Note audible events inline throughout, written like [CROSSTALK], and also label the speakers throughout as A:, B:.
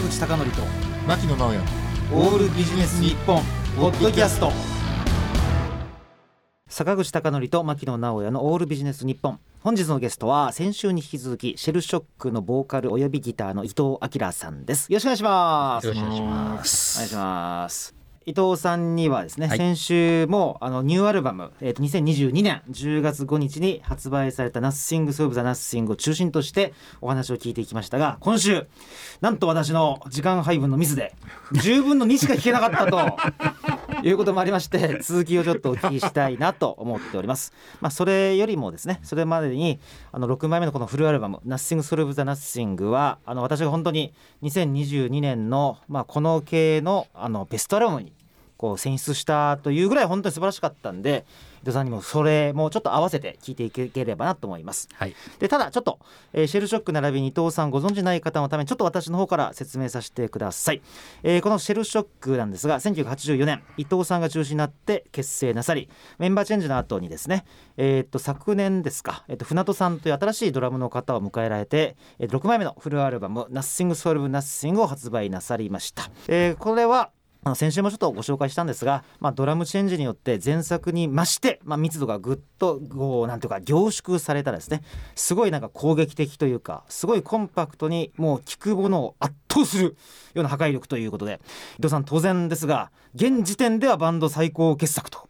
A: 坂口孝則と
B: 牧野直哉。
A: オールビジネス日本ポッドキャスト。坂口孝則と牧野直哉のオールビジネス日本。本日のゲストは先週に引き続きシェルショックのボーカルおよびギターの伊藤明さんです。よろしくお願いします。
B: よろしくお願いします。
A: お願いします伊藤さんにはですね、
C: はい
A: 先週もあのニューアルバム、えー、と2022年10月5日に発売された「Nothing of the Nothing」を中心としてお話を聞いていきましたが今週なんと私の時間配分のミスで10分の2しか聞けなかったと [LAUGHS] いうこともありまして続きをちょっとお聞きしたいなと思っております。まあ、それよりもですねそれまでにあの6枚目のこのフルアルバム「Nothing of the Nothing は」あの私が本当に2022年の、まあ、この系のあのベストアルバムにこう選出したというぐらい本当に素晴らしかったんで伊藤さんにもそれもちょっと合わせて聞いていければなと思います。
C: はい、
A: でただちょっと、えーシェルショック並びに伊藤さんご存じない方のためにちょっと私の方から説明させてください、えーこのシェルショックなんですが1984年伊藤さんが中心になって結成なさりメンバーチェンジの後にですねえーっと昨年ですか、えーっと船戸さんという新しいドラムの方を迎えられて、えー6枚目のフルアルバム「Nothing Solve Nothing」を発売なさりました、えーこれはあの先週もちょっとご紹介したんですが、まあ、ドラムチェンジによって前作に増して、まあ、密度がぐっとこうなんていうか凝縮されたですねすごいなんか攻撃的というかすごいコンパクトにもう聞くものを圧倒するような破壊力ということで伊藤さん当然ですが現時点ではバンド最高傑作と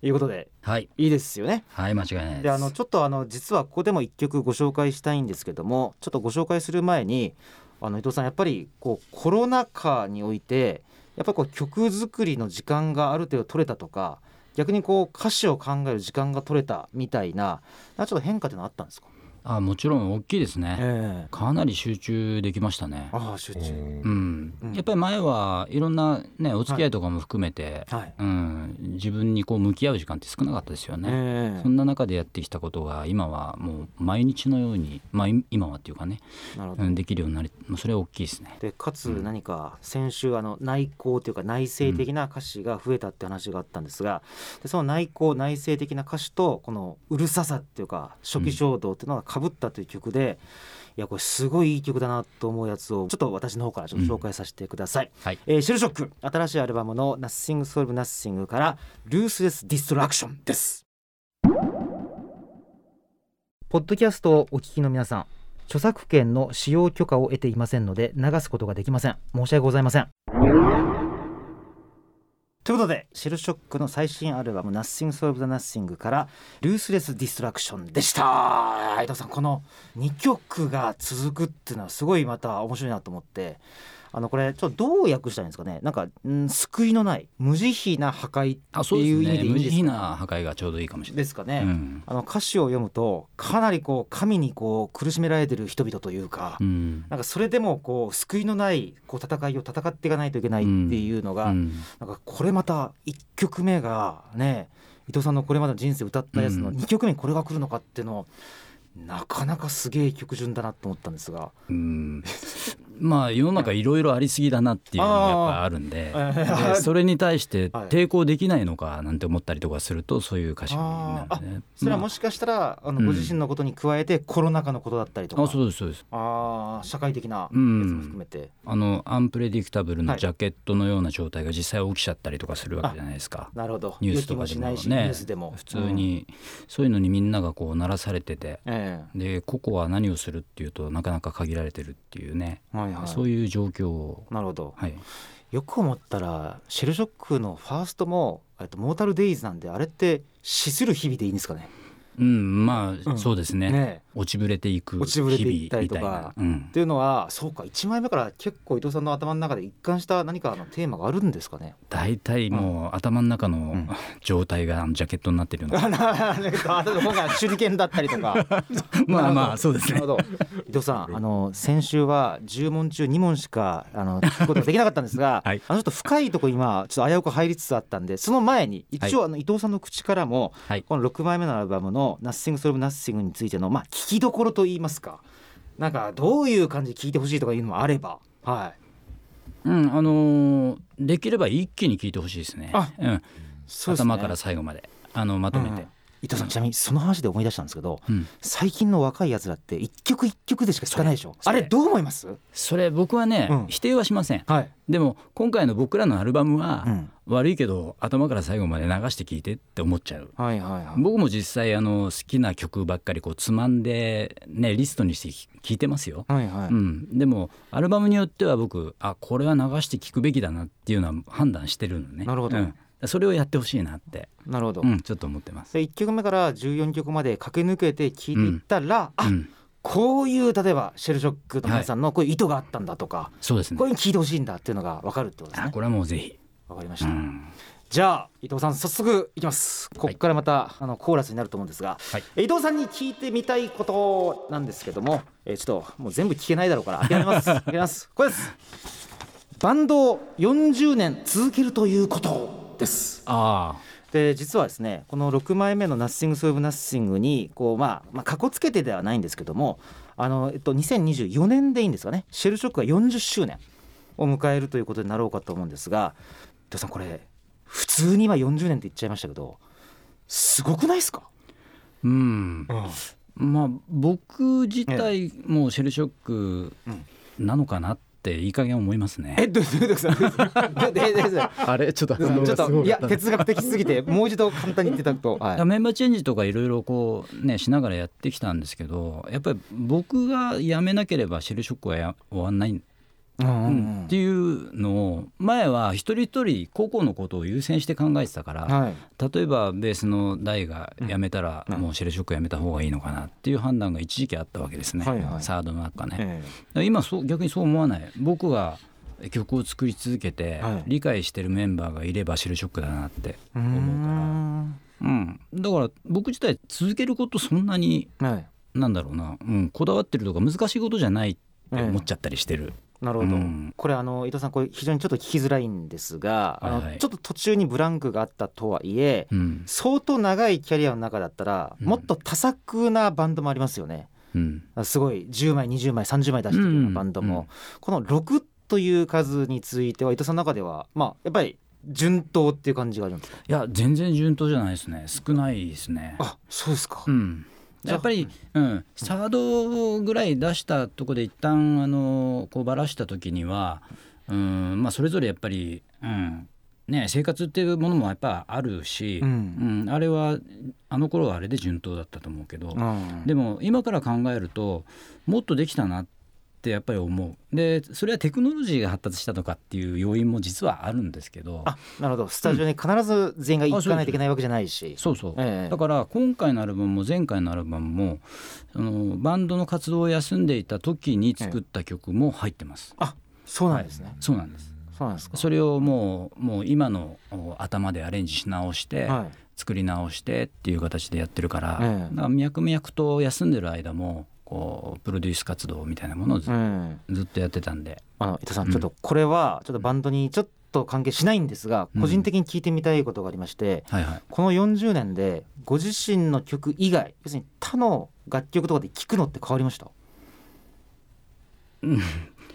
A: いうことで
C: はい、
A: いいですよね。
C: はい、間違いないです。
A: であのちょっとあの実はここでも一曲ご紹介したいんですけどもちょっとご紹介する前にあの伊藤さんやっぱりこうコロナ禍においてやっぱりこう曲作りの時間がある程度取れたとか逆にこう歌詞を考える時間が取れたみたいなちょっと変化っていうのはあったんですか、
C: あ、もちろん大きいですね。
A: ええ。
C: かなり集中できましたね。
A: ああ集中、
C: うん。
A: うん、
C: やっぱり前はいろんなねお付き合いとかも含めて、
A: はい。
C: うん、自分にこう向き合う時間って少なかったですよね。
A: ええ。
C: そんな中でやってきたことが今はもう毎日のように、まあ、い今はっていうかね、
A: なるほど、
C: うん、できるようになりもうそれは大きいですね。
A: でかつ何か先週あの内向というか内省的な歌詞が増えたって話があったんですがでその内向内省的な歌詞とこのうるささっていうか初期衝動っていうのがかぶったという曲で、いやこれすごいいい曲だなと思うやつをちょっと私の方からちょっと紹介させてください。
C: はい、
A: えーシェルショック。新しいアルバムの「Nothing Solve Nothing」から「ルースレス・ディストラクション」です。ポッドキャストをお聞きの皆さん著作権の使用許可を得ていませんので流すことができません。申し訳ございませんということでシェルショックの最新アルバム「Nothing Solve the Nothing」から「ルースレス・ディストラクション」でした。相田さんこの2曲が続くっていうのはすごいまた面白いなと思って。あのこれちょっとどう訳したらいいんですかね？なんか、ん、救いのない無慈悲な破壊って
C: あそうです
A: いう意味
C: ね無
A: でいいんですか？
C: 慈悲な破壊がちょうどいいかもしれない。
A: ですかね、
C: うん。
A: あの歌詞を読むとかなりこう神にこう苦しめられてる人々というか、
C: うん。
A: なんかそれでもこう救いのないこう戦いを戦っていかないといけないっていうのが、
C: うん。
A: なんかこれまた1曲目がね伊藤さんのこれまでの人生を歌ったやつの
C: うん。
A: 2曲目にこれが来るのかっていうのをなかなかすげえ曲順だなと思ったんですが。
C: うん [LAUGHS] まあ世の中いろいろありすぎだなっていうのがやっぱあるんで。それに対して
A: はい。
C: 抵抗できないのかなんて思ったりとかするとそういう歌詞になるね。
A: それはも
C: し
A: しかしたらあの
C: うん。
A: ご自身のことに加えてコロナ禍のことだったりとか、
C: あそうですそうです。
A: あー社会的なやつ
C: うん
A: も含めて、
C: あのアンプレディクタブル
A: はい。
C: のジャケットのような状態が実際起きちゃったりとかするわけじゃないですか。
A: なるほど。
C: ニュースとかでもね。
A: ースでも。
C: 普通、にそういうのにみんながこう鳴らされてて。で個々は何をするっていうとなかなか限られてるっていうね。
A: えはいはい、
C: そういう状況を。
A: なるほど。
C: はい。
A: よく思ったらシェルショックのファーストもえっとモータルデイズなんであれって死する日々でいいんですかね？
C: うんまあ、
A: うん。
C: そうですね。
A: ね。
C: 落ちぶれていく
A: 落ちぶれてい
C: 日
A: ったりとか。
C: 々みたいな、うん。
A: っていうのはそうか1枚目から結構伊藤さんの頭の中で一貫した何かのテーマがあるんですかね。
C: 大体もう頭の中の
A: ん。
C: 状態がジャケットになってるような。
A: 今回は手裏剣だったりとか。[LAUGHS]
C: まあまあそうですね。
A: 伊藤さんあの先週は10問中2問しかあの聞くことができなかったんですが、[LAUGHS]
C: はい。
A: あのちょっと深いところ今ちょっと危うく入りつつあったんでその前に一応あの伊藤さんの口からも、
C: はい。
A: この6枚目のアルバムの「Nothing Solve Nothing」についてのまあ聞きどころといいますか。なんかどういう感じで聞いてほしいとかいうのもあれば。はい。
C: うんあのーできれば一気に聞いてほしいですね。
A: あ
C: うん、
A: そうですね。
C: 頭から最後まで。あのまとめて、
A: 伊藤さんちなみにその話で思い出したんですけど
C: うん。
A: 最近の若いやつらって一曲一曲でしか聴かないでしょ？あれどう思います？
C: それ僕はね、
A: うん。
C: 否定はしません。
A: はい、
C: でも今回の僕らのアルバムは、
A: うん。
C: 悪いけど頭から最後まで流して聴いてって思っちゃう。
A: はいはいはい。
C: 僕も実際あの好きな曲ばっかりこうつまんでねリストにして聴いてますよ、
A: はいはい、
C: うん、でもアルバムによっては僕あこれは流して聴くべきだなっていうのは判断してるのね。
A: なるほど。
C: うんそれをやってほしいなって、
A: なるほど、
C: うん、ちょっと思ってます、
A: で1曲目から14曲まで駆け抜けて聴いていったら、あ
C: うん、
A: こういう例えばシェルショックの皆さんのこういう意図があったんだとか、
C: そうですね。
A: こういうの聴いてほしいんだっていうのが分かるってことですね。
C: あこれはもうぜひ、
A: わかりました、
C: うん、
A: じゃあ伊藤さん早速いきます。ここからまた、あのコーラスになると思うんですが、
C: はい。
A: え伊藤さんに聞いてみたいことなんですけども、えーちょっともう全部聞けないだろうから諦めます。[LAUGHS] 諦めます。これです。バンドを40年続けるということです。
C: あ
A: で実はですねこの6枚目の「Nothing So Nothing に」こうまあまあかこつけてではないんですけどもあの、えっと、2024年でいいんですかね。シェルショックが40周年を迎えるということになろうかと思うんですが伊藤さんこれ普通に今40年って言っちゃいましたけどすごくないですか、
C: うん。まあ僕自体もシェルショック
A: うん。
C: なのかなっていい加減思いますね。
A: え [LAUGHS] どういうこと
B: あれ？ちょっと
A: ちょっといや哲学的すぎて [LAUGHS] もう一度簡単に言っていただくと、はい。
C: メンバーチェンジとかいろいろこうねしながらやってきたんですけどやっぱり僕が辞めなければシェルショックはや終わんない、っていうのを前は一人一人個々のことを優先して考えてたから、
A: はい。
C: 例えばベースの大が辞めたら
A: うん。
C: もうシェルショックやめた方がいいのかなっていう判断が一時期あったわけですね、
A: はいはい。
C: サードの中ね。
A: え
C: だから今そう逆にそう思わない。僕が曲を作り続けて、
A: はい。
C: 理解してるメンバーがいればシェルショックだなって
A: え
C: 思うから。うん、だから僕自体続けることそんなに
A: はい。
C: なんだろうな、うん、こだわってるとか難しいことじゃないって思っちゃったりしてる、
A: なるほど、
C: うん。
A: これあの伊藤さんこれ非常にちょっと聞きづらいんですが、あの
C: はい。はい
A: ちょっと途中にブランクがあったとはいえ
C: うん。
A: 相当長いキャリアの中だったら、
C: うん。
A: もっと多作なバンドもありますよね。
C: うん。
A: すごい10枚20枚30枚出してるようなバンドも、
C: うん。
A: この6という数については伊藤さんの中ではまあやっぱり順当っていう感じがあるんですか？
C: いや全然順当じゃないですね。少ないですね。
A: あそうですか、
C: うんやっぱり、うん、サードぐらい出したとこで一旦あのこうばらした時には、うんまあ、それぞれやっぱり、うんね、生活っていうものもやっぱあるし、
A: うん。
C: うんあれはあの頃はあれで順当だったと思うけど、
A: うん。
C: でも今から考えるともっとできたなってやっぱり思う。でそれはテクノロジーが発達したとかっていう要因も実はあるんですけど。
A: あなるほど。スタジオに必ず全員が行かないといけないわけじゃないし、
C: そうそう、
A: ええ。
C: だから今回のアルバムも前回のアルバムもあのバンドの活動を休んでいた時に作った曲も入ってます、
A: あそうなんですね、
C: そうなんです。
A: そうなんですか。
C: それをもうもう今のお頭でアレンジし直して、
A: はい。
C: 作り直してっていう形でやってるから,、
A: ええ。
C: だから脈々と休んでる間もプロデュース活動みたいなものをず,、
A: うん。
C: ずっとやってたんで。
A: あの伊藤さん
C: うん。
A: ちょっとこれはちょっとバンドにちょっと関係しないんですが、
C: うん。
A: 個人的に聞いてみたいことがありまして
C: はいはい。
A: この40年でご自身の曲以外要するに他の楽曲とかで聴くのって変わりました？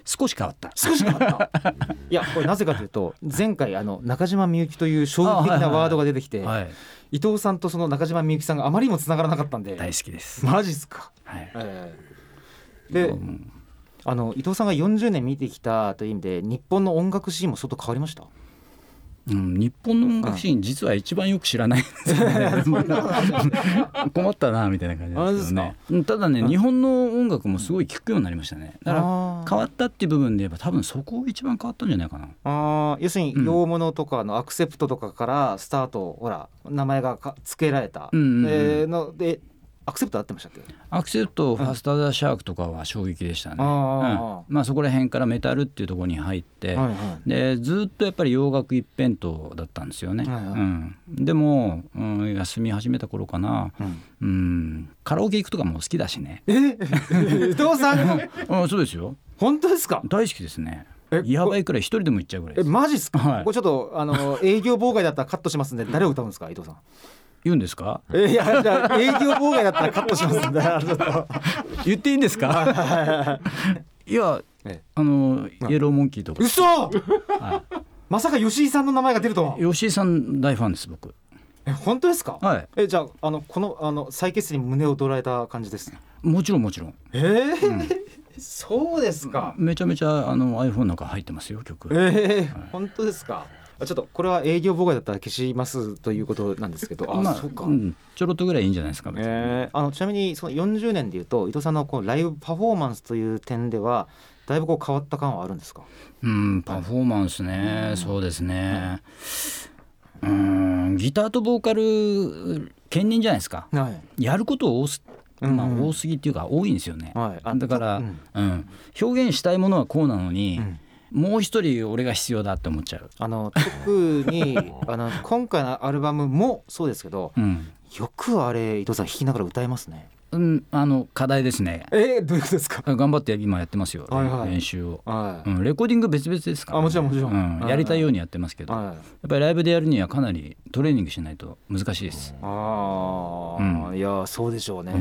C: 少し変わった。
A: 少し変わった。[LAUGHS] いやこれなぜかというと前回あの中島みゆきという衝撃的なワードが出てきて、
C: はい。
A: 伊藤さんとその中島みゆきさんがあまりにもつながらなかったんで。
C: 大好きです、
A: マジっすか、
C: はい。
A: ええ。で
C: うん。
A: あの伊藤さんが40年見てきたという意味で日本の音楽シーンも相当変わりました？
C: うん、日本の音楽シーン実は一番よく知らないんですよね。困ったなみたいな感じですけどただね、日本の音楽もすごい聴くようになりましたね。だから変わったっていう部分で言えば多分そこ一番変わったんじゃないかな。
A: あー。要するに
C: うん。
A: 洋物とかのアクセプトとかからスタート、ほら名前がか付けられた、
C: うんうんうん。
A: えーのでアクセプト合ってましたっけ？
C: アクセプトファスターザーシャークとかは衝撃でしたね、うん。まあ、そこら辺からメタルっていうところに入って、
A: はいはい。
C: でずっとやっぱり洋楽一辺倒だったんですよね、
A: はいはい。
C: うん、でも、うん、休み始めた頃かな、
A: うん。
C: うん、カラオケ行くとかも好きだしね。
A: え？[LAUGHS] 伊藤さん
C: あそうですよ。
A: 本当ですか？
C: 大好きですね。
A: え
C: やばいくらい一人でも行っちゃうぐらい
A: えマジっすか、
C: はい。
A: これちょっとあの営業妨害だったらカットしますんで誰を歌うんですか伊藤さん？
C: 言うんですか？
A: えいやじゃあ営業妨害だったらカットしますんで [LAUGHS] あの。ちょっと
C: 言っていいんですか？いや
A: え
C: あのイエローモンキーとか、
A: 嘘！
C: は、
A: まさか吉井さんの名前が出るとは。い
C: 吉井さん大ファンです僕。
A: え本当ですか？
C: はい。
A: えじゃああのこのあの再結成に胸を捉えた感じですね
C: もちろんもちろん。
A: えー？そうですか。
C: めちゃめちゃあの iPhone なんか入ってますよ曲。
A: えー？本当ですか？あちょっとこれは営業妨害だったら消しますということなんですけど。[LAUGHS] あ、
C: まあ
A: そうか、
C: んちょろっとぐらいいいんじゃないですか
A: えーあのちなみにその40年でいうと伊藤さんのこうライブパフォーマンスという点ではだいぶこう変わった感はあるんですか？
C: うんパフォーマンスね、そうですね。うんギターとボーカル兼任じゃないですか。
A: はい。
C: やること多す、まあ、
A: うん。
C: 多すぎっていうか多いんですよね、
A: はい。あ
C: だから、
A: う
C: うんん。表現したいものはこうなのに、
A: うん
C: もう一人俺が必要だって思っちゃう、
A: あの特に [LAUGHS] あの今回のアルバムもそうですけど
C: うん。
A: よくあれ伊藤さん弾きながら歌えますね。
C: うん、あの課題ですね。
A: えー、どういうことですか？
C: 頑張って今やってますよ、
A: はいはい。
C: 練習を、
A: はい、
C: うん、レコーディング別々ですから、
A: あもちろんもちろん。
C: うん
A: はい。
C: やりたいようにやってますけど、や
A: はい。
C: っぱりライブでやるにはかなりトレーニングしないと難しいです。
A: ああ、いやそうでしょうね、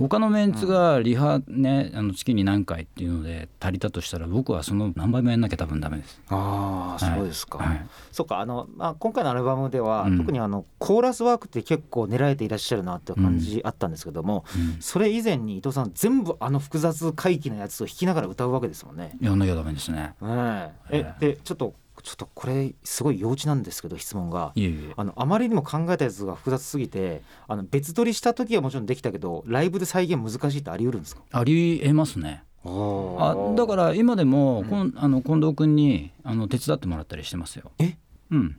C: 他のメンツがリハねあの月に何回っていうので足りたとしたら僕はその何倍もやんなきゃ多分ダメです。
A: ああ
C: はい
A: そうですか、
C: はい
A: そっかあの、まあ、今回のアルバムでは、
C: うん
A: 特にあのコーラスワークって結構狙えていらっしゃるなっていう感じあったんですけども、
C: うん
A: それ以前に伊藤さん全部あの複雑回帰のやつを弾きながら歌うわけですもんね。
C: やんなきゃダメですね。
A: ねええでちょっとちょっとこれすごい幼稚なんですけど質問が。あのあまりにも考えたやつが複雑すぎてあの別撮りした時はもちろんできたけどライブで再現難しいってあり得るんですか？
C: ありえますね。あだから今でも、こんあの近藤君にああの手伝ってもらったりしてますよ。
A: え？
C: うん。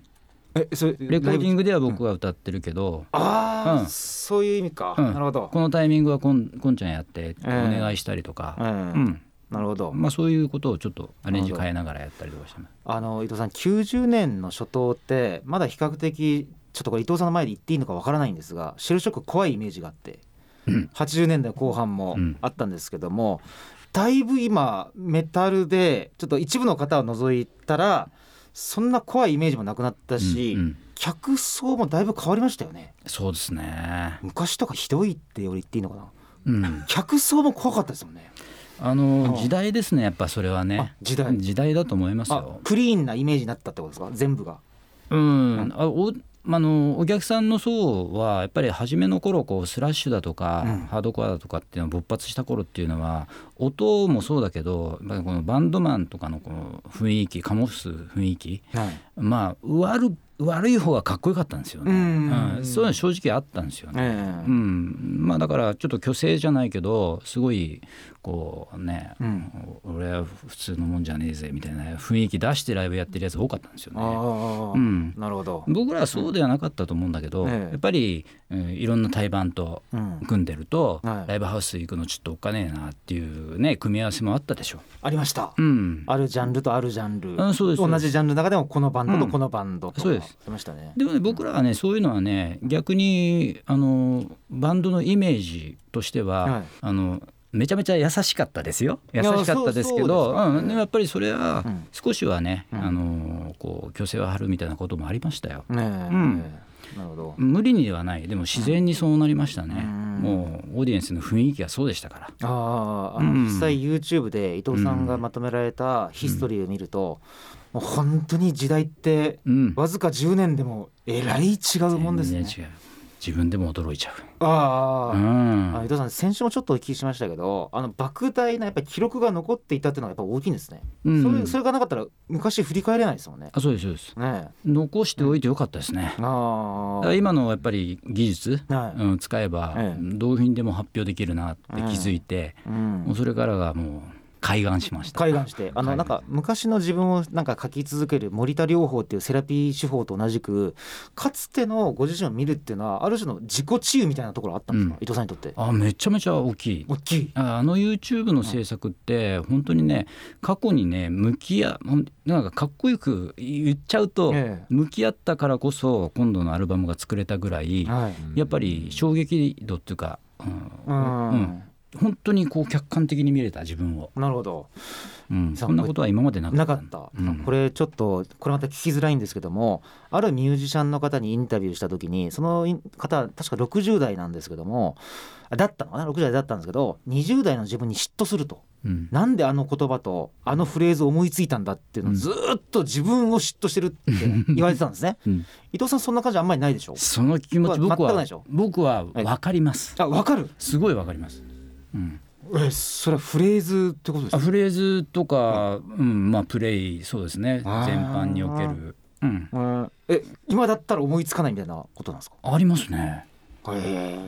A: えそれ
C: レコーディン
A: グ
C: グでは僕が歌ってるけど、
A: ああ、
C: うん。
A: そういう意味か、
C: うん。
A: なるほど、
C: このタイミングはこんこんちゃんやってお
A: え。え
C: 願いしたりとか、
A: うん
C: うん。
A: なるほど、
C: まあそういうことをちょっとアレンジ変えながらやったりとかしてます。
A: あの伊藤さん90年の初頭ってまだ比較的ちょっとこれ伊藤さんの前で言っていいのかわからないんですがシェルショック怖いイメージがあって、
C: うん。
A: 80年代後半も
C: うん。
A: あったんですけども、だいぶ今メタルでちょっと一部の方を除いたらそんな怖いイメージもなくなったし、
C: うんうん。
A: 客層もだいぶ変わりましたよね。
C: そうですね。
A: 昔とかひどいってより言っていいのかな。
C: うん。
A: 客層も怖かったですもんね
C: あの
A: あ。
C: 時代ですねやっぱそれはね。
A: あ。時代。
C: 時代だと思います
A: あ
C: よ。
A: クリーンなイメージになったってことですか？全部が。
C: うん、あおあのお客さんの層はやっぱり初めの頃こうスラッシュだとか、
A: うん。
C: ハードコアだとかっていうのが勃発した頃っていうのは音もそうだけどこのバンドマンとかのこの雰囲気醸す雰囲気
A: はい。
C: まあ悪悪い方がかっこよかったんですよね、
A: うん。
C: うん。そういうの正直あったんですよね。
A: ええ。
C: うん、まあだからちょっと虚勢じゃないけどすごいこうね、
A: うん
C: 俺は普通のもんじゃねえぜみたいな雰囲気出してライブやってるやつ多かったんですよね。うん
A: なるほど。
C: 僕らはそうではなかったと思うんだけど、
A: ええ
C: やっぱり、うんいろんな対バンと
A: うん、
C: 組んでると、
A: はい
C: ライブハウス行くのちょっとおっかねえなっていうね組み合わせもあったでしょ。
A: ありました。
C: うん、
A: あるジャンルとあるジャンル。
C: あそうです
A: 同じジャンルの中でもこのバンドとこのバンドとか
C: そうです
A: ありましたね。
C: でもね僕らはねそういうのはね逆にあのバンドのイメージとしては、
A: はい
C: あのめちゃめちゃ優しかったですよ。優
A: や
C: しかったですけどうん、やっぱりそれは
A: うん。
C: 少しはね、
A: うん。
C: あのこう虚勢を張るみたいなこともありましたよ。
A: ねえ、
C: ん。
A: なるほど。
C: 無理にではない。でも自然にそうなりましたね、
A: うん。
C: もうオーディエンスの雰囲気がそうでしたから。
A: ああ、あの
C: うん。
A: 実際 YouTube で伊藤さんがまとめられたヒストリーを見ると、もう本当に時代って
C: うん、
A: わずか10年でもえらい違うもんですね。
C: 全。然違う自分でも驚いちゃ
A: ああ、
C: う。うん。
A: あ伊藤さん先週もちょっとお聞きしましたけどあの莫大なやっぱり記録が残っていたっていうのはやっぱ大きいんですね、
C: うん。
A: それそれがなかったら昔振り返れないですもんね。
C: あそうですそうです。
A: ね
C: 残しておいてよかったですね。
A: えあ
C: だから今のやっぱり技術、
A: はい。
C: うん、使えば
A: ええ。
C: どういうふうにでも発表できるなって気づいて、
A: うん。
C: もうそれからがもう開眼しました。
A: 開眼して。あのなんか昔の自分をなんか書き続ける森田療法っていうセラピー手法と同じくかつてのご自身を見るっていうのはある種の自己治癒みたいなところあったんですか、
C: うん。
A: 伊藤さんにとって。
C: あめちゃめちゃ大きい。
A: 大きい。
C: ああの YouTube の制作って本当にね過去にね向き合なんかかっこよく言っちゃうと
A: え
C: 向き合ったからこそ今度のアルバムが作れたぐらい
A: えはい。
C: やっぱり衝撃度っていうか、う
A: うんん、
C: うん本当にこう客観的に見れた自分を、
A: なるほど。
C: うん、そんなことは今までなかった。
A: なかった、
C: うん。
A: これちょっとこれまた聞きづらいんですけどもあるミュージシャンの方にインタビューした時にその方確か60代なんですけどもあだったのかな？60代だったんですけど20代の自分に嫉妬すると。
C: うん。
A: なんであの言葉とあのフレーズを思いついたんだっていうのをずーっと自分を嫉妬してるって言われてたんですね。[LAUGHS]
C: うん。
A: 伊藤さんそんな感じあんまりないでしょ
C: その気持ち僕は
A: 全くないでしょ
C: 僕は分かります。
A: あわかる？
C: すごい分かります、うん、
A: えそれはフレーズってことですか？
C: あフレーズとか、うんまあプレイそうですね。全般における、うん、
A: うんえ今だったら思いつかないみたいなことなんですか？
C: ありますね。
A: へえ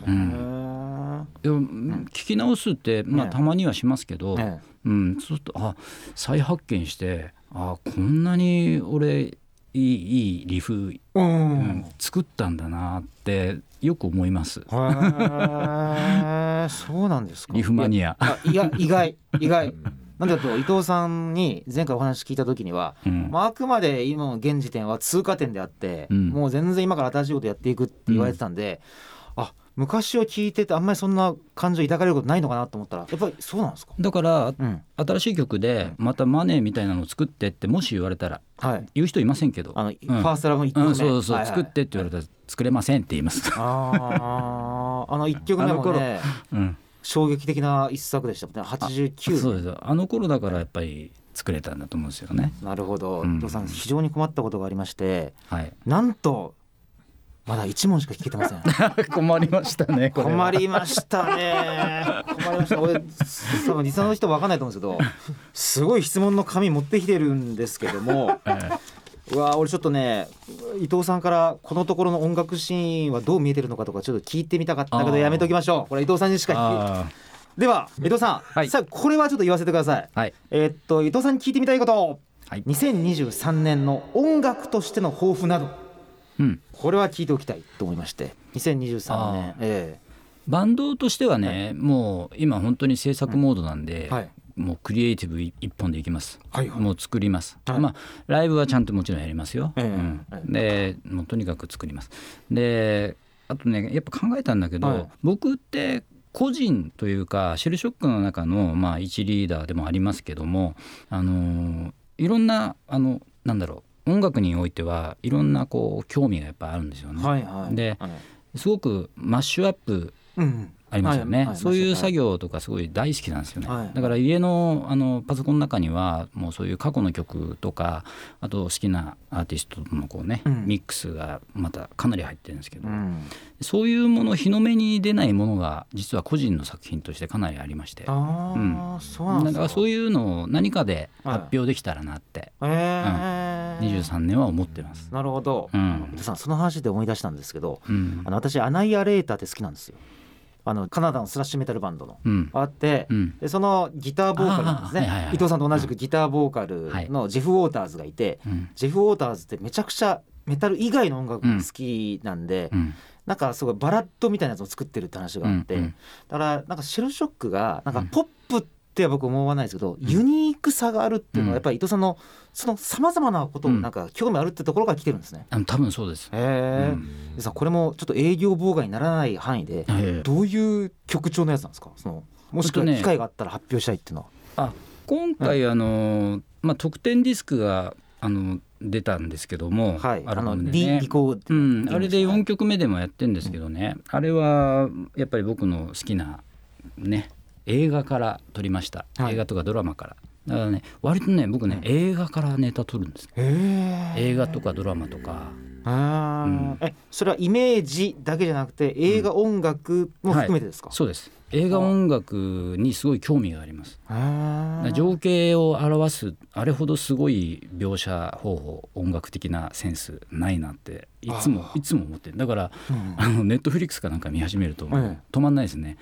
C: でも聞き直すって、まあ、
A: ね
C: たまにはしますけど、
A: え。
C: うん、そうするとあ再発見してあこんなに俺いいいいリフ、
A: えう
C: うんん作ったんだなってよく思います。
A: そうなんですか。
C: リフマニア。
A: あいや意外 [LAUGHS] 意外。なんでかと伊藤さんに前回お話聞いた時には、
C: うん。
A: まあ、あくまで今の現時点は通過点であって、
C: うん。
A: もう全然今から新しいことやっていくって言われてたんで、あ昔を聞いててあんまりそんな感情抱かれることないのかなと思ったらやっぱりそうなんですか、
C: だから
A: うん。
C: 新しい曲でまたマネーみたいなのを作ってってもし言われたら
A: はい、
C: 言う人いませんけど。
A: あの、ファーストラブの1曲目、
C: うん、そうそう、
A: はいはい
C: 作ってって言われたら作れませんって言います。
A: あー。あの1曲目もね
C: うん、
A: 衝撃的な一作でしたもんね。89
C: そうですあの頃だからやっぱり作れたんだと思うんですよね。
A: なるほど、
C: うん。
A: 伊藤さん非常に困ったことがありまして
C: はい。
A: なんとまだ1問しか聞けてません。[LAUGHS]
C: 困りましたね。
A: 困りましたね。困りました。俺多分リスナーの人分かんないと思うんですけどすごい質問の紙持ってきてるんですけども
C: え
A: うわ俺ちょっとね伊藤さんからこのところの音楽シーンはどう見えてるのかとかちょっと聞いてみたかったけどやめときましょう。これ伊藤さんにしかでは伊藤さん、
C: はい。
A: さあこれはちょっと言わせてください。
C: ーはい。
A: えーっと伊藤さんに聞いてみたいこと。
C: はい。
A: 2023年の音楽としての抱負など
C: うん。
A: これは聞いておきたいと思いまして。2023
C: あ
A: 年。え
C: バンドとしてはね、もう今本当に制作モードなんで、
A: はい。
C: もうクリエイティブ一本でいきます。
A: はいはい。
C: もう作ります。
A: はい。
C: まあライブはちゃんともちろんやりますよ。
A: ええ。
C: うん。
A: え
C: で、もうとにかく作ります。で、あとねやっぱ考えたんだけど、
A: はい。
C: 僕って個人というかシェルショックの中のまあ一リーダーでもありますけども、あのーいろんなあのなんだろう音楽においてはいろんなこう興味がやっぱあるんですよね。
A: はいはい。
C: で
A: はい。
C: すごくマッシュアップ
A: うん
C: ありますよね、
A: はいはい
C: そういう作
A: 業
C: 業とかすごい大好きなんですよね、
A: はい。
C: だから家のあのパソコンの中にはもうそういう過去の曲とかあと好きなアーティストとのこうね、
A: うん。
C: ミックスがまたかなり入ってるんですけど、
A: うん。
C: そういうもの日の目に出ないものが実は個人の作品としてかなりありまして。
A: ああ、そうなんですか
C: だからそういうのを何かで
A: はい
C: 発表できたらなって、
A: ええ
C: 23年は思ってます。
A: なるほど、
C: うん。
A: 伊藤さんその話で思い出したんですけど
C: うん。
A: あの私アナイアレーターって好きなんですよあのカナダのスラッシュメタルバンドの
C: うん。
A: あって、
C: うん。
A: でそのギターボーカルなんですね、
C: はいはいはい。
A: 伊藤さんと同じくギターボーカルのジェフ・ウォーターズがいて、
C: うん。
A: ジェフ・ウォーターズってめちゃくちゃメタル以外の音楽が好きなんで、
C: うん。
A: なんかすごいバラッドみたいなやつを作ってるって話があって、
C: うんうん
A: だからなんかシェルショックがなんか
C: うん。
A: ポップっては僕思わないですけど、ユニークさがあるっていうのはやっぱり伊藤さんのそのさまざまなことをなんか興味あるってところから来てるんですね。
C: あの多分そうです。
A: へえ、
C: うん。
A: でさこれもちょっと営業妨害にならない範囲で、
C: ええ。
A: どういう曲調のやつなんですか？そのもしくは機会があったら発表したいっていうのは。
C: あ今回あの、まあ、特典ディスクがあの出たんですけども、
A: はい、あの
C: アルバムで
A: D
C: ねあれで
A: はい
C: 4曲目でもやってんですけどね、あれはやっぱり僕の好きなね映画から撮りました、
A: はい。
C: 映画とかドラマから。だからね割とね僕ね、映画からネタ撮るんです映画とかドラマとか。
A: あー。
C: うん。
A: えそれはイメージだけじゃなくて映画、音楽も含めてですか、
C: そうです映画音楽にすごい興味があります。情景を表すあれほどすごい描写方法音楽的なセンスないなっていつもいつも思ってる。だから
A: うん。
C: あのネットフリックスかなんか見始めるともう。
A: え
C: 止まんないですね、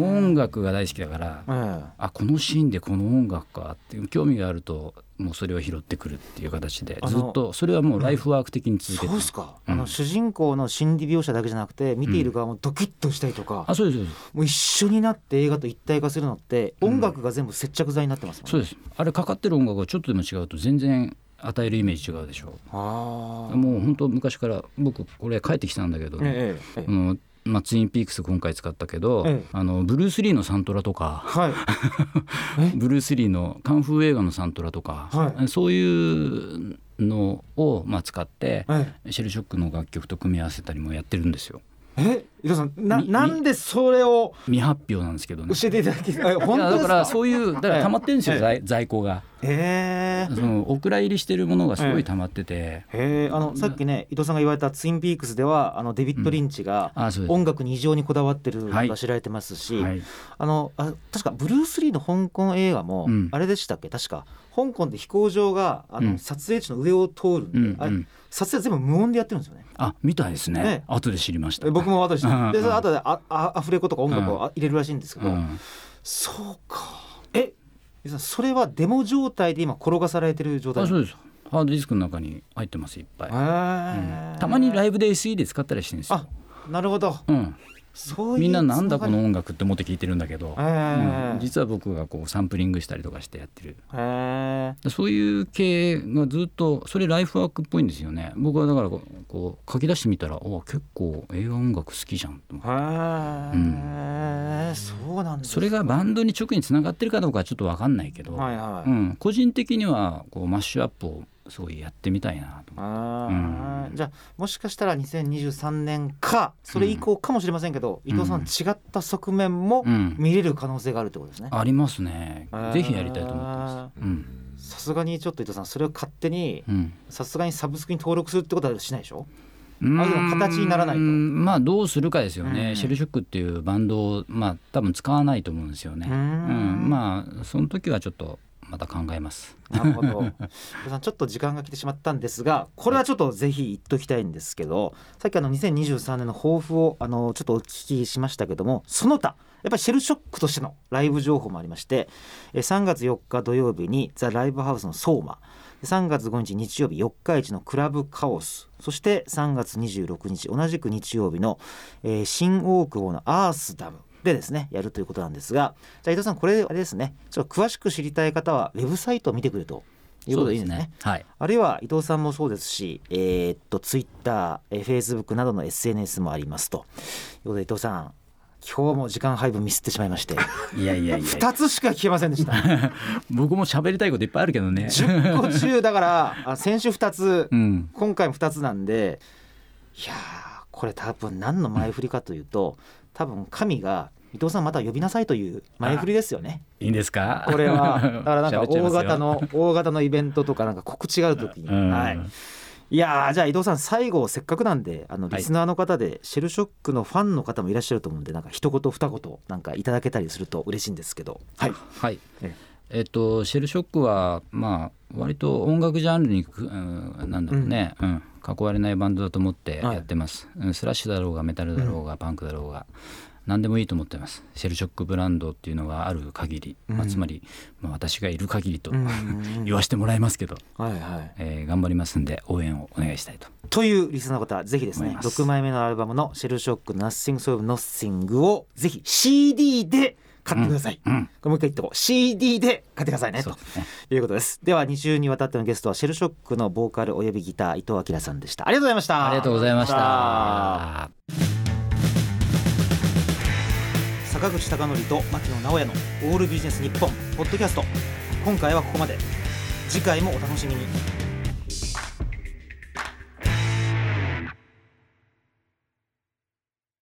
C: 音楽が大好きだから
A: え
C: あこのシーンでこの音楽かっていう興味があるともうそれを拾ってくるっていう形でずっとそれはもうライフワーク的に続けて。ます
A: そうですか、
C: うん。
A: あの主人公の心理描写だけじゃなくて見ている側もドキッとしたりとか、
C: あそうですそうです。
A: もう一緒になって映画と一体化するのって
C: うん。
A: 音楽が全部接着剤になってますもんね、
C: そうです。あれかかってる音楽がちょっとでも違うと全然与えるイメージ違うでしょ
A: ああ
C: もう本当昔から僕これ帰ってきたんだけど、
A: ええええ
C: あのまあ、ツインピークス今回使ったけど、
A: ええ。
C: あのブルース・リーのサントラとか
A: はい。[LAUGHS]
C: ブルース・リーのカンフー映画のサントラとか、
A: はい。
C: そういうのを、まあ、使って
A: え
C: シェルショックの楽曲と組み合わせたりもやってるんですよ。
A: え伊藤さんな
C: み
A: なんでそれを
C: 未発表なんですけどね。
A: 教えていただきあ本
C: いやだからそういうだから溜まってるんですよ、
A: ええ
C: 在在庫が。
A: ええ
C: そのお蔵入りしてるものがすごい溜まってて、
A: へえあのさっきね伊藤さんが言われたツインピークスではあのデビッド・リンチが音楽に異常にこだわってるの
C: はい。
A: が知られてますし、
C: はい、
A: あのあ確かブルース・リーの香港映画も、
C: うん。
A: あれでしたっけ？確か香港で飛行場があの、
C: うん。
A: 撮影地の上を通るんで、
C: うん
A: あれ
C: うん
A: 撮影全部無音でやってるんですよね。
C: あみたいですね。
A: ね
C: 後で知りました。
A: え僕も後で知って
C: うん。
A: でそれ後でああアフレコとか音楽をあ入れるらしいんですけど、
C: うん。
A: そうか。え？それはデモ状態で今転がされてる状態？
C: あそうです。ハードディスクの中に入ってますいっぱい、うん。たまにライブで SE で使ったりしてるんですよ。
A: あ、なるほど。
C: うん、みんななんだこの音楽って思って聞いてるんだけど、
A: へー。
C: うん。実は僕がこうサンプリングしたりとかしてやってる。
A: へー。
C: そういう系がずっとそれライフワークっぽいんですよね。僕はだからこう書き出してみたらお結構映画音楽好きじゃんと思って。
A: そうなんです
C: それがバンドに直につながってるかどうかはちょっと分かんないけど、
A: はいはい、
C: うん、個人的にはこうマッシュアップをすごいやってみたいなと思
A: あー。じゃあもしかしたら2023年かそれ以降かもしれませんけど、伊藤さん違った側面も
C: うん。
A: 見れる可能性があるってことですね。
C: ありますね。ぜひやりたいと思ってます。うん。
A: さすがにちょっと伊藤さんそれを勝手に
C: うん。
A: さすがにサブスクに登録するってことはしないでしょ？
C: うん。
A: あ形にならないと。
C: うんまあどうするかですよね、
A: うん。
C: シェルショックっていうバンドをまあ多分使わないと思うんですよね。
A: う
C: うん。ん。まあその時はちょっとまた考えます。
A: なるほど。[LAUGHS] さんちょっと時間が来てしまったんですがこれはちょっとぜひ言っときたいんですけどさっきあの2023年の抱負をあのちょっとお聞きしましたけどもその他やっぱりシェルショックとしてのライブ情報もありましてえ3月4日土曜日にザ・ライブハウスのソーマ3月5日日曜日四日市のクラブカオスそして3月26日同じく日曜日の、えー新大久保のアースダムでですねやるということなんですがじゃあ伊藤さんこれあれですねちょっと詳しく知りたい方はウェブサイトを見てくれということでいいんですね？
C: はい。
A: あるいは伊藤さんもそうですし、えーっとツイッター、えー、フェイスブックなどの SNS もありますと。いうことで伊藤さん今日も時間配分ミスってしまいまして
C: いやいやいや
A: 2つしか聞けませんでした。[LAUGHS]
C: 僕も喋りたいこといっぱいあるけどね。
A: 10個中だからあ先週2つ
C: うん。
A: 今回も2つなんでいやーこれ多分何の前振りかというと多分神が伊藤さんまた呼びなさいという前振りですよね。
C: いいんですか？
A: これは。[LAUGHS] だからなんか大型の大型のイベントとかなんか告知があるときに、
C: うん。
A: はい、いやーじゃあ伊藤さん最後せっかくなんであの
C: はい。
A: リスナーの方でシェルショックのファンの方もいらっしゃると思うんでなんか一言二言なんかいただけたりすると嬉しいんですけど。はい。
C: はい。
A: え
C: えっとシェルショックはまあ割と音楽ジャンルにく、うん、なんだろうね、うん。囲われないバンドだと思ってやってます、うん。スラッシュだろうがメタルだろうが、パンクだろうが何でもいいと思ってます。シェルショックブランドっていうのがある限り、まあ、つまり、まあ、私がいる限りと、
A: うん [LAUGHS]
C: 言わせてもらいますけど、
A: はいはい。
C: えー頑張りますんで応援をお願いしたいと。
A: というリスナーの方ぜひですね
C: 思います。
A: 6枚目のアルバムの「シェルショック Nothing So Nothing」をぜひ CD で買ってください、
C: うん。
A: これもう一回言ってこう。CD で買ってくださいね。ということです。では2週にわたってのゲストはシェルショックのボーカルおよびギター伊藤明さんでした。ありがとうございました。
C: ありがとうございました。
A: 坂口孝則と牧野直哉の「オールビジネス日本ポッドキャスト。今回はここまで。次回もお楽しみに